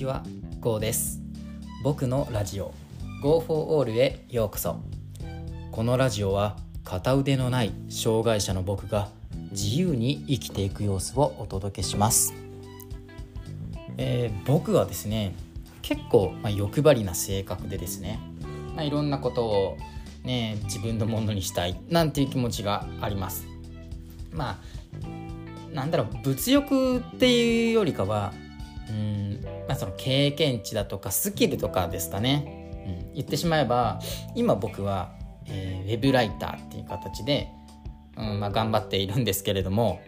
ちは、ゴーです。僕のラジオ Go for All へようこそ。このラジオは片腕のない障害者の僕が自由に生きていく様子をお届けします。えー僕はですね、結構、まあ、欲張りな性格でですね、まあ、いろんなことをね自分のものにしたいなんていう気持ちがあります。まあなんだろう物欲っていうよりかはうん、まあ、その経験値だとかスキルとかですかね、うん、言ってしまえば今僕は、えーウェブライターっていう形で、うんまあ、頑張っているんですけれども、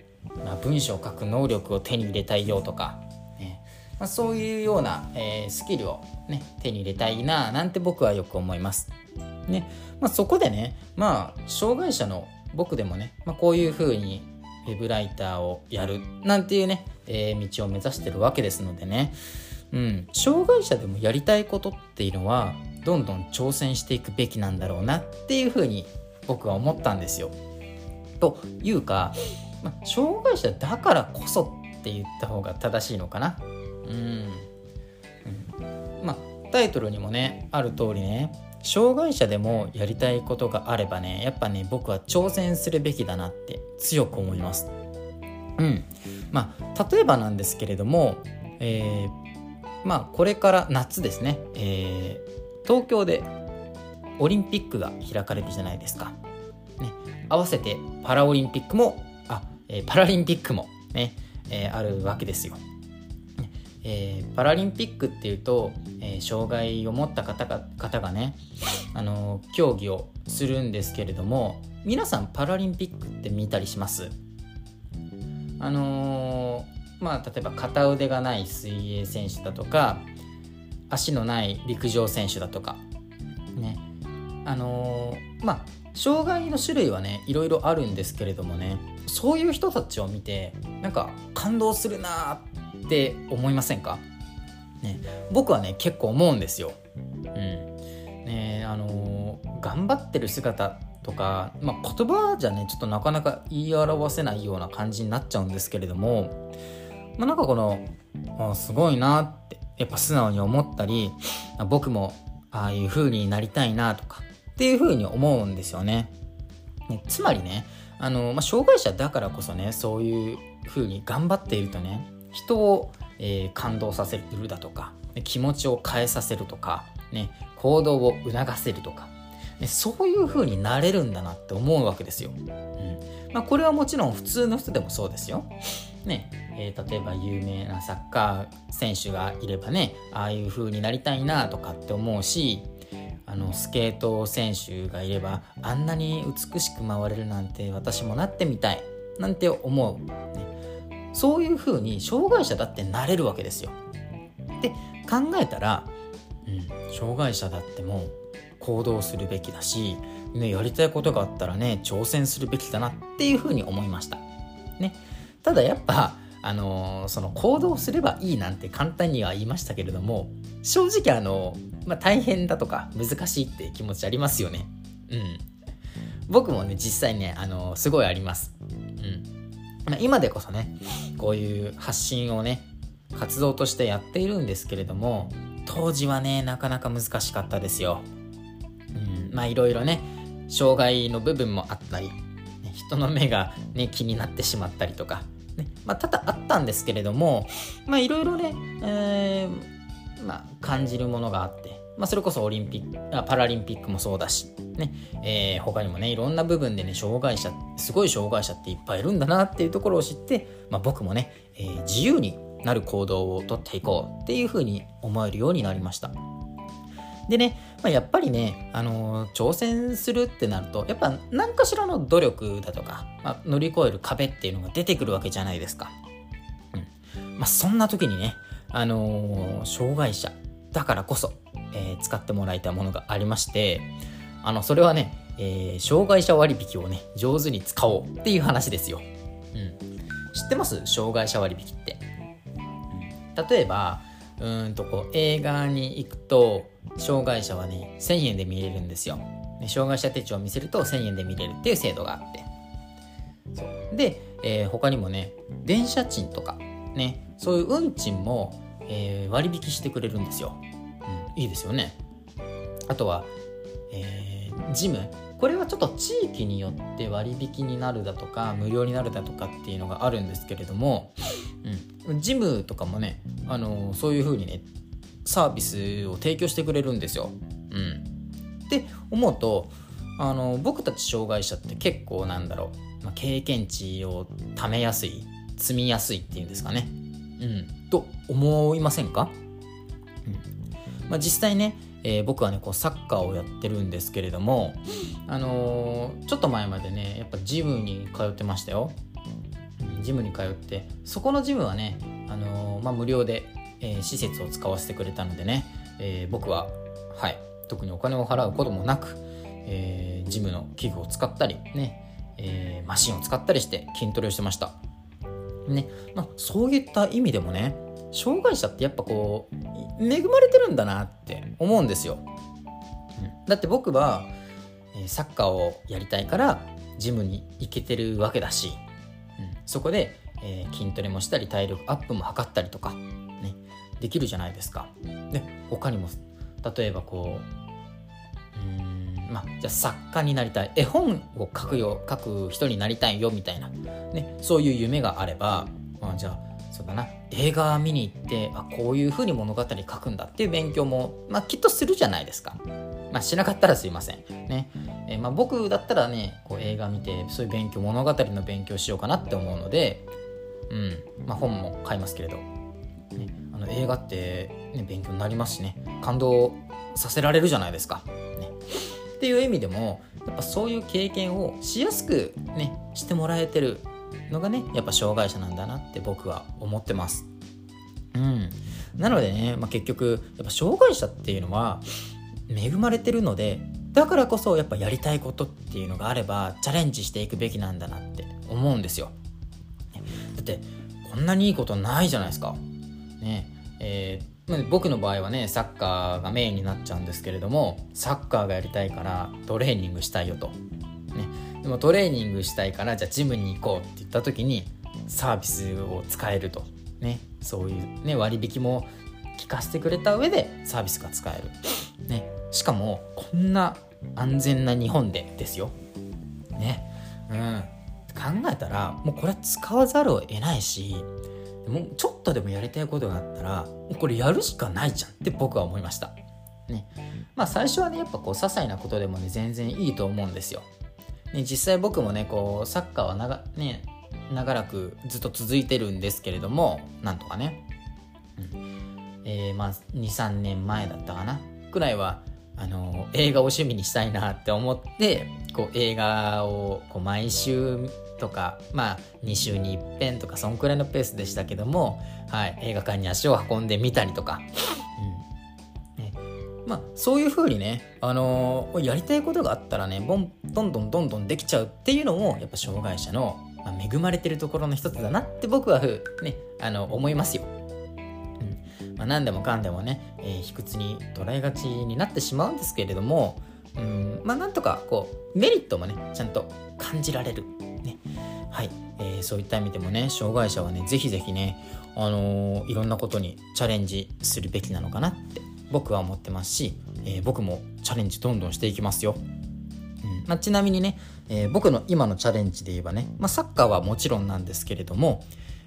まあ、文章を書く能力を手に入れたいよとか、ね。まあ、そういうような、えースキルを、ね、手に入れたいななんて僕はよく思います。ね。まあ、そこでね、まあ、障害者の僕でもね、まあ、こういうふうにウェブライターをやるなんていうね、えー道を目指してるわけですのでね、うん、障害者でもやりたいことっていうのはどんどん挑戦していくべきなんだろうなっていうふうに僕は思ったんですよ。というか、ま、障害者だからこそって言った方が正しいのかな。うん、うん、まタイトルにもねある通りね障害者でもやりたいことがあればねやっぱね僕は挑戦するべきだなって強く思います。うん、ま例えばなんですけれども、えーまあこれから夏ですね、えー東京でオリンピックが開かれるじゃないですか。ね、合わせてパラオリンピックもあ、えーパラリンピックもね、えーあるわけですよ。えーパラリンピックっていうと、えー障害を持った方が方がね、あのー競技をするんですけれども皆さんパラリンピックって見たりします？あのまあ例えば片腕がない水泳選手だとか足のない陸上選手だとかね。あのーまあ障害の種類はねいろいろあるんですけれどもねそういう人たちを見てなんか感動するなって思いませんか、ね、僕はね結構思うんですよ。うん。ねあのー頑張ってる姿とか、まあ、言葉じゃねちょっとなかなか言い表せないような感じになっちゃうんですけれども、まあ、なんかこのすごいなってやっぱ素直に思ったり僕もああいう風になりたいなとかっていう風に思うんですよね。ねつまりねあの、まあ、障害者だからこそねそういう風に頑張っているとね人を、えー感動させるだとか気持ちを変えさせるとか、ね、行動を促せるとか、ね、そういう風になれるんだなって思うわけですよ。うんまあ、これはもちろん普通の人でもそうですよ。ねえー例えば有名なサッカー選手がいればねああいう風になりたいなとかって思うしあのスケート選手がいればあんなに美しく回れるなんて私もなってみたいなんて思う、ね、そういう風に障害者だってなれるわけですよ。で考えたら、うん、障害者だっても行動するべきだし、ね、やりたいことがあったらね挑戦するべきだなっていう風に思いました。ね、ただやっぱあのーその行動すればいいなんて簡単には言いましたけれども正直あのまあ、大変だとか難しいって気持ちありますよね。うん。僕もね実際ねあのすごいあります。うん。まあ今でこそねこういう発信をね活動としてやっているんですけれども当時はねなかなか難しかったですよ。うん。まあいろいろね障害の部分もあったり、人の目がね気になってしまったりとか。ねまあ、多々あったんですけれどもいろいろね、えーまあ、感じるものがあって、まあ、それこそオリンピックパラリンピックもそうだし、ねえー他にもねいろんな部分でね障害者すごい障害者っていっぱいいるんだなっていうところを知って、まあ、僕もね、えー自由になる行動をとっていこうっていうふうに思えるようになりました。でね、まあ、やっぱりね、あのー挑戦するってなるとやっぱ何かしらの努力だとか、まあ、乗り越える壁っていうのが出てくるわけじゃないですか。うんまあ、そんな時にね、あのー障害者だからこそ、えー使ってもらいたいものがありましてあのそれはね、え障害者割引をね上手に使おうっていう話ですよ。うん、知ってます？障害者割引って。うん例えばうんとこう映画に行くと障害者はね1000円で見れるんですよ。障害者手帳を見せると1000円で見れるっていう制度があって。そうで、えー他にもね電車賃とかねそういう運賃もえー、割引してくれるんですよ、うん、いいですよねあとは、えー、ジムこれはちょっと地域によって割引になるだとか無料になるだとかっていうのがあるんですけれども、ジムとかもね、あのそういう風にねサービスを提供してくれるんですよ。うん、って思うとあの僕たち障害者って結構なんだろう、まあ、経験値を貯めやすい積みやすいっていうんですかね。うん、と思いませんか、うん。まあ、実際ねえー、僕はねこうサッカーをやってるんですけれども、あのー、ちょっと前までねやっぱジムに通ってましたよ。ジムに通ってそこのジムはね、あのー、まあ、無料で、え施設を使わせてくれたのでね、え僕ははい特にお金を払うこともなく、えジムの器具を使ったりね、えマシンを使ったりして筋トレをしてました。ねまあ、そういった意味でもね障害者ってやっぱこう恵まれてるんだなって思うんですよ、うん、だって僕はサッカーをやりたいからジムに行けてるわけだし、そこで、えー、筋トレもしたり体力アップも図ったりとか、ね、できるじゃないですか。で他にも例えばこううんまあじゃあ作家になりたい。絵本を書くよ書く人になりたいよみたいな、ね、そういう夢があれば、まあ、じゃあそうだな。映画見に行ってあこういう風に物語書くんだっていう勉強も、まあ、きっとするじゃないですか。まあ、しなかったらすいません。ね。えー、まあ、僕だったらねこう映画見てそういう勉強物語の勉強しようかなって思うので、うん。まあ、本も買いますけれど、ね、あの映画って、ね、勉強になりますしね。感動させられるじゃないですか。ね、っていう意味でもやっぱそういう経験をしやすくねしてもらえてるのがねやっぱ障害者なんだなって僕は思ってます。うん、なのでね、まあ、結局やっぱ障害者っていうのは恵まれてるのでだからこそやっぱやりたいことっていうのがあればチャレンジしていくべきなんだなって思うんですよ。だってこんなにいいことないじゃないですか。ね。えー、僕の場合はねサッカーがメインになっちゃうんですけれどもサッカーがやりたいからトレーニングしたいよと。ね、でもトレーニングしたいからじゃあジムに行こうって言った時にサービスを使えると、ね、そういう、ね、割引も聞かせてくれた上でサービスが使える、ね、しかもこんな安全な日本でですよ、ね。うん、考えたらもうこれは使わざるを得ないしもうちょっとでもやりたいことがあったらこれやるしかないじゃんって僕は思いました。ね、まあ最初はねやっぱこう些細なことでもね全然いいと思うんですよ。ね、実際僕もねこうサッカーは長,、ね、長らくずっと続いてるんですけれどもなんとかね、うん。えー、まあ23年前だったかな。くらいはあの映画を趣味にしたいなって思ってこう映画をこう毎週とかまあ2週に1遍とかそんくらいのペースでしたけども、はい、映画館に足を運んでみたりとか。まあ、そういうふうにね、あのー、やりたいことがあったらねボンどんどんどんどんできちゃうっていうのもやっぱ障害者の、まあ、恵まれてるところの一つだなって僕は、ね、あの思いますよ。まあ、何でもかんでもね、えー、卑屈に捉えがちになってしまうんですけれども、うんまあ、なんとかこうメリットもねちゃんと感じられる。ねはいえー、そういった意味でもね障害者はねぜひぜひね、あのー、いろんなことにチャレンジするべきなのかなって僕は思ってますし、えー、僕もチャレンジどんどんしていきますよ。うんまあ、ちなみにね、え、僕の今のチャレンジで言えばね、まあ、サッカーはもちろんなんですけれども、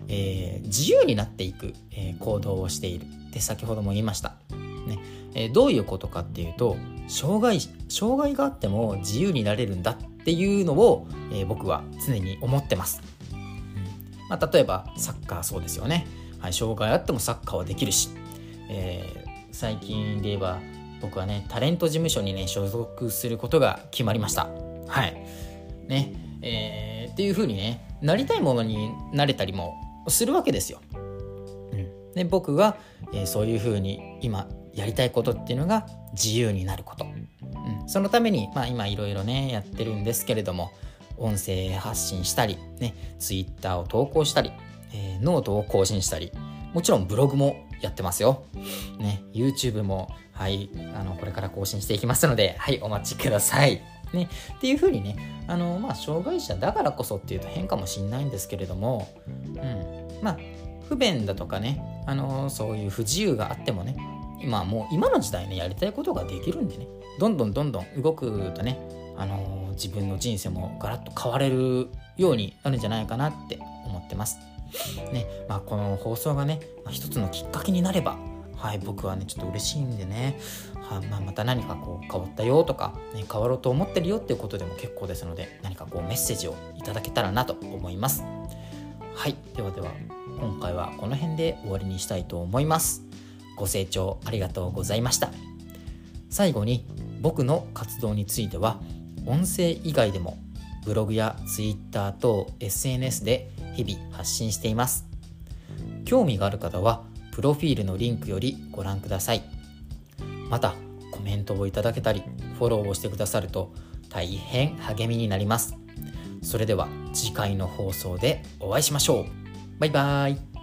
えー、自由になっていく、えー、行動をしている。って先ほども言いました。ね。えー、どういうことかっていうと障害障害があっても自由になれるんだっていうのを、えー、僕は常に思ってます。まあ、例えばサッカーそうですよね。はい、障害あってもサッカーはできるし、え最近で言えば僕はねタレント事務所にね所属することが決まりました。はい。ね。えー、っていう風にねなりたいものになれたりもするわけですよ、うん、で僕は、えー、そういう風に今やりたいことっていうのが自由になること、うん、そのためにまあ今いろいろねやってるんですけれども音声発信したりね Twitter を投稿したり、えー、ノートを更新したりもちろんブログもやってますよ。ね、YouTube も、はい、あの、これから更新していきますので、はい、お待ちください。ね、っていう風にね、あの、まあ、障害者だからこそっていうと変かもしんないんですけれども、うん、まあ、不便だとかね、あのそういう不自由があってもね今もう今の時代ねやりたいことができるんでねどんどんどんどん動くとね、あの自分の人生もガラッと変われるようになるんじゃないかなって思ってます。ねまあ、この放送がね、まあ、一つのきっかけになればはい僕はねちょっと嬉しいんでね、はまあ、また何かこう変わったよとか、ね、変わろうと思ってるよっていうことでも結構ですので何かこうメッセージをいただけたらなと思います。はい。ではでは今回はこの辺で終わりにしたいと思います。ご清聴ありがとうございました。最後に僕の活動については音声以外でもブログや Twitter 等 SNS で日々発信しています。興味がある方はプロフィールのリンクよりご覧ください。またコメントをいただけたりフォローをしてくださると大変励みになります。それでは次回の放送でお会いしましょう。バイバーイ。